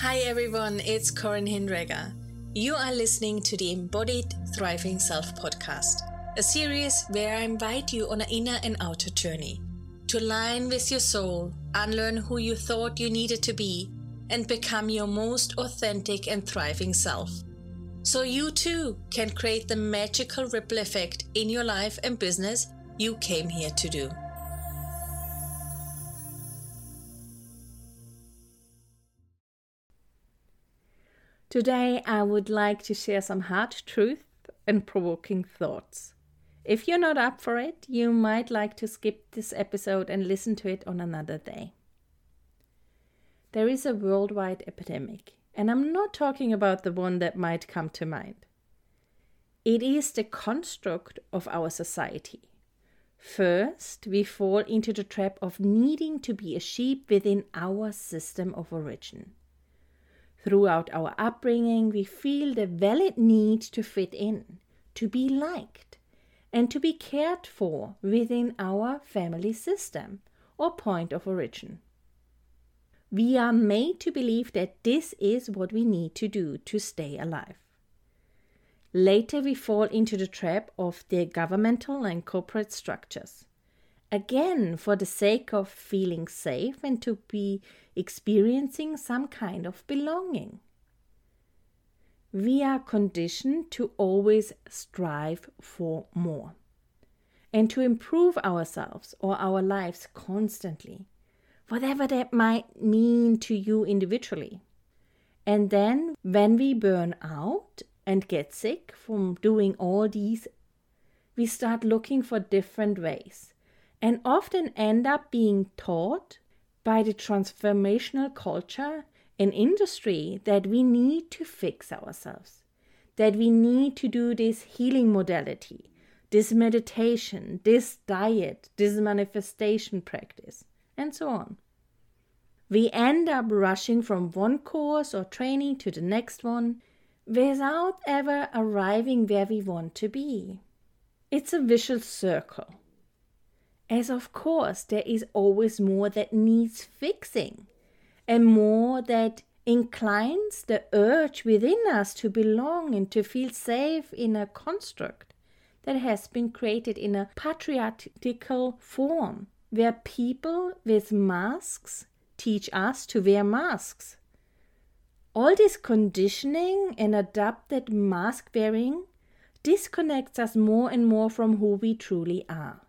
Hi everyone, it's Corin Hinderegger. You are listening to the Embodied Thriving Self podcast, a series where I invite you on an inner and outer journey to align with your soul, unlearn who you thought you needed to be, and become your most authentic and thriving self. So you too can create the magical ripple effect in your life and business you came here to do. Today, I would like to share some hard truth and provoking thoughts. If you're not up for it, you might like to skip this episode and listen to it on another day. There is a worldwide epidemic, and I'm not talking about the one that might come to mind. It is the construct of our society. First, we fall into the trap of needing to be a sheep within our system of origin. Throughout our upbringing, we feel the valid need to fit in, to be liked, and to be cared for within our family system or point of origin. We are made to believe that this is what we need to do to stay alive. Later, we fall into the trap of the governmental and corporate structures again for the sake of feeling safe and to be experiencing some kind of belonging. We are conditioned to always strive for more and to improve ourselves or our lives constantly, whatever that might mean to you individually. And then, when we burn out and get sick from doing all these, we start looking for different ways and often end up being taught by the transformational culture and industry that we need to fix ourselves, that we need to do this healing modality, this meditation, this diet, this manifestation practice, and so on. We end up rushing from one course or training to the next one without ever arriving where we want to be. It's a vicious circle as of course there is always more that needs fixing and more that inclines the urge within us to belong and to feel safe in a construct that has been created in a patriarchal form where people with masks teach us to wear masks. All this conditioning and adapted mask wearing disconnects us more and more from who we truly are.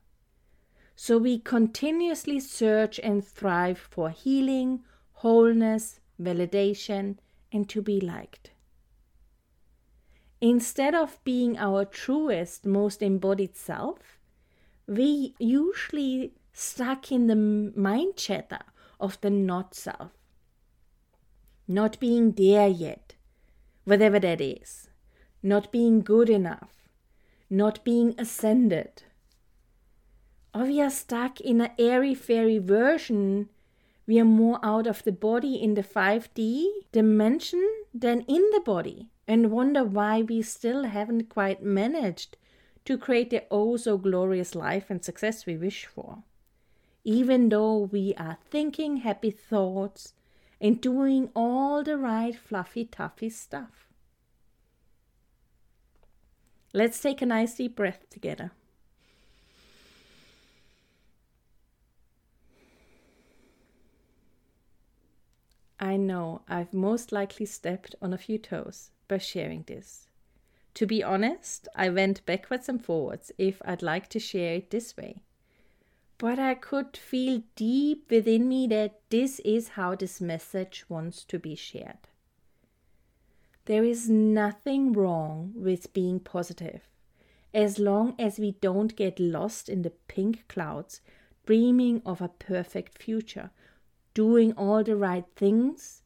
So we continuously search and thrive for healing, wholeness, validation, and to be liked. Instead of being our truest, most embodied self, we usually stuck in the mind chatter of the not self. Not being there yet, whatever that is. Not being good enough. Not being ascended or we are stuck in an airy fairy version. We are more out of the body in the 5D dimension than in the body, and wonder why we still haven't quite managed to create the oh so glorious life and success we wish for. Even though we are thinking happy thoughts and doing all the right fluffy tuffy stuff. Let's take a nice deep breath together. I know I've most likely stepped on a few toes by sharing this. To be honest, I went backwards and forwards if I'd like to share it this way. But I could feel deep within me that this is how this message wants to be shared. There is nothing wrong with being positive, as long as we don't get lost in the pink clouds, dreaming of a perfect future doing all the right things.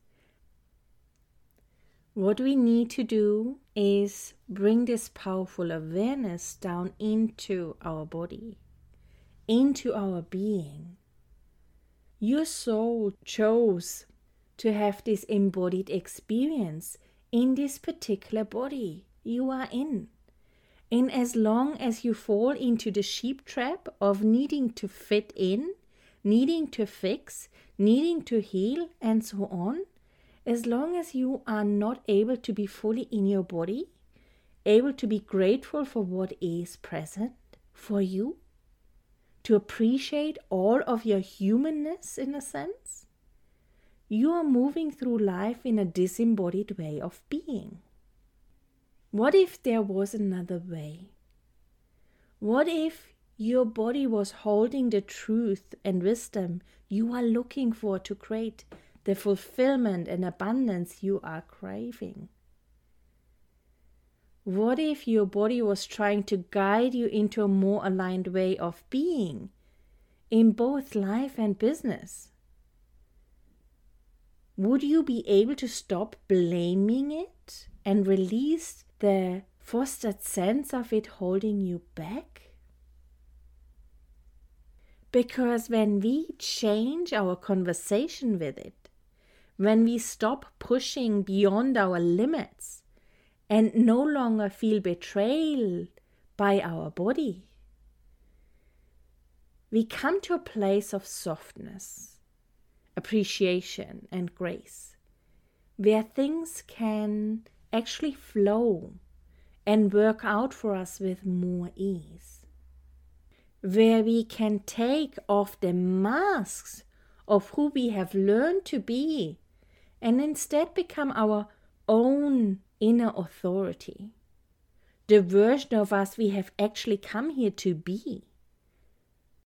What we need to do is bring this powerful awareness down into our body, into our being. Your soul chose to have this embodied experience in this particular body you are in. And as long as you fall into the sheep trap of needing to fit in, needing to fix, needing to heal, and so on, as long as you are not able to be fully in your body, able to be grateful for what is present for you, to appreciate all of your humanness in a sense, you are moving through life in a disembodied way of being. What if there was another way? What if your body was holding the truth and wisdom you are looking for to create the fulfillment and abundance you are craving? What if your body was trying to guide you into a more aligned way of being in both life and business? Would you be able to stop blaming it and release the fostered sense of it holding you back? Because when we change our conversation with it, when we stop pushing beyond our limits and no longer feel betrayed by our body, we come to a place of softness, appreciation, and grace, where things can actually flow and work out for us with more ease. Where we can take off the masks of who we have learned to be and instead become our own inner authority, the version of us we have actually come here to be.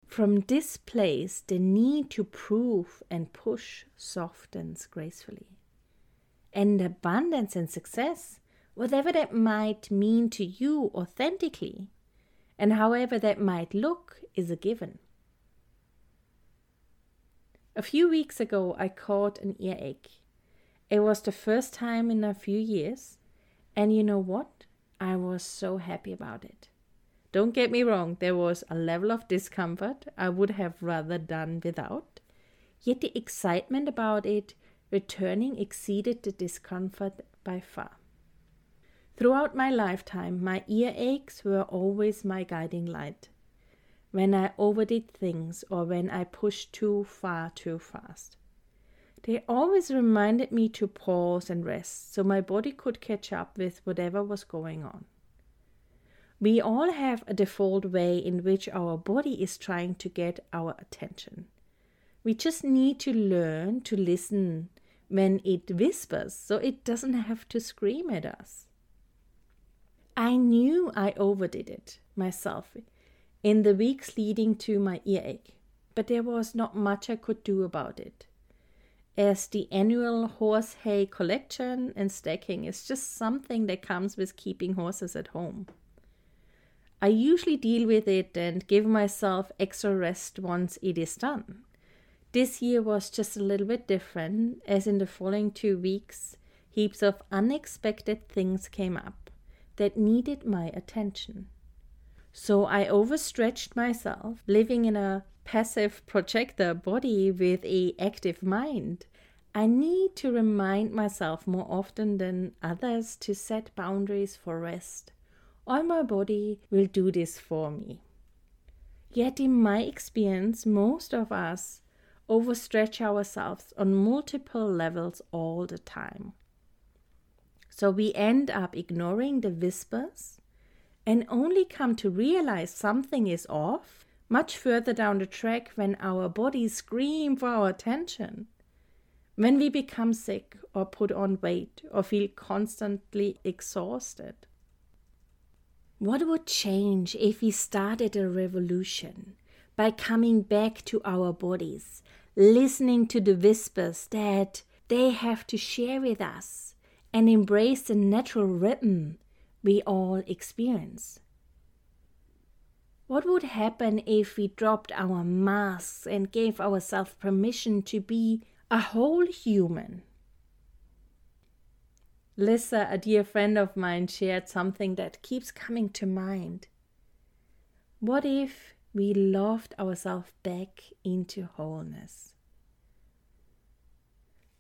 From this place, the need to prove and push softens gracefully. And abundance and success, whatever that might mean to you authentically, and however that might look, is a given. A few weeks ago, I caught an earache. It was the first time in a few years, and you know what? I was so happy about it. Don't get me wrong, there was a level of discomfort I would have rather done without, yet the excitement about it returning exceeded the discomfort by far. Throughout my lifetime, my earaches were always my guiding light. When I overdid things or when I pushed too far too fast. They always reminded me to pause and rest so my body could catch up with whatever was going on. We all have a default way in which our body is trying to get our attention. We just need to learn to listen when it whispers so it doesn't have to scream at us. I knew I overdid it myself in the weeks leading to my earache, but there was not much I could do about it. As the annual horse hay collection and stacking is just something that comes with keeping horses at home. I usually deal with it and give myself extra rest once it is done. This year was just a little bit different, as in the following two weeks, heaps of unexpected things came up that needed my attention. So I overstretched myself, living in a passive projector body with a active mind. I need to remind myself more often than others to set boundaries for rest or my body will do this for me. Yet, in my experience, most of us overstretch ourselves on multiple levels all the time. So we end up ignoring the whispers and only come to realize something is off much further down the track when our bodies scream for our attention. When we become sick or put on weight or feel constantly exhausted. What would change if we started a revolution by coming back to our bodies, listening to the whispers that they have to share with us, and embrace the natural rhythm we all experience? What would happen if we dropped our masks and gave ourselves permission to be a whole human? Lissa, a dear friend of mine, shared something that keeps coming to mind. What if we loved ourselves back into wholeness?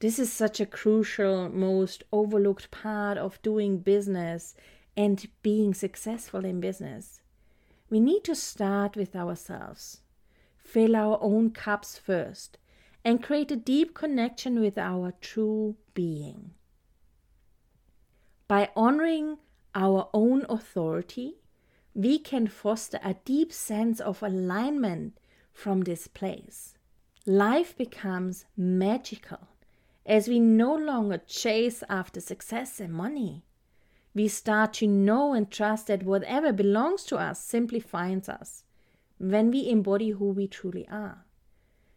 This is such a crucial, most overlooked part of doing business and being successful in business. We need to start with ourselves, fill our own cups first, and create a deep connection with our true being. By honoring our own authority, we can foster a deep sense of alignment from this place. Life becomes magical as we no longer chase after success and money. We start to know and trust that whatever belongs to us simply finds us when we embody who we truly are.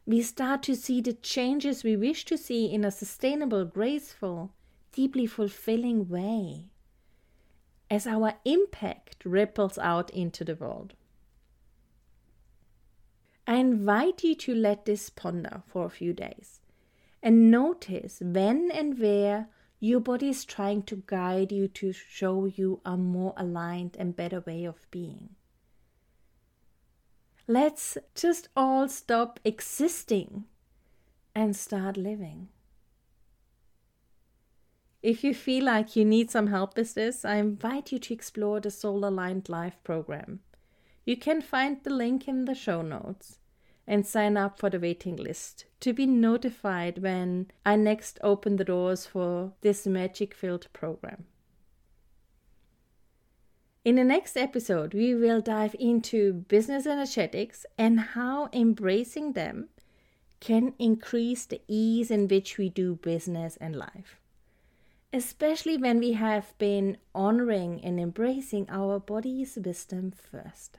We start to see the changes we wish to see in a sustainable, graceful, deeply fulfilling way as our impact ripples out into the world. I invite you to let this ponder for a few days and notice when and where your body is trying to guide you to show you a more aligned and better way of being. Let's just all stop existing and start living. If you feel like you need some help with this, I invite you to explore the Soul Aligned Life program. You can find the link in the show notes and sign up for the waiting list to be notified when I next open the doors for this magic filled program. In the next episode, we will dive into business energetics and how embracing them can increase the ease in which we do business and life especially when we have been honoring and embracing our body's wisdom first.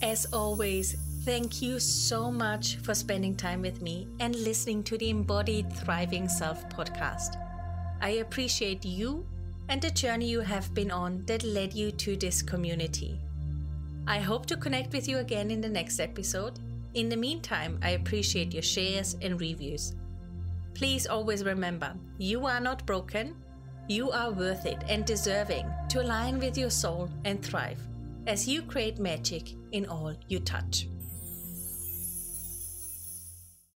As always, thank you so much for spending time with me and listening to the Embodied Thriving Self podcast. I appreciate you and the journey you have been on that led you to this community. I hope to connect with you again in the next episode. In the meantime, I appreciate your shares and reviews. Please always remember you are not broken, you are worth it and deserving to align with your soul and thrive as you create magic in all you touch.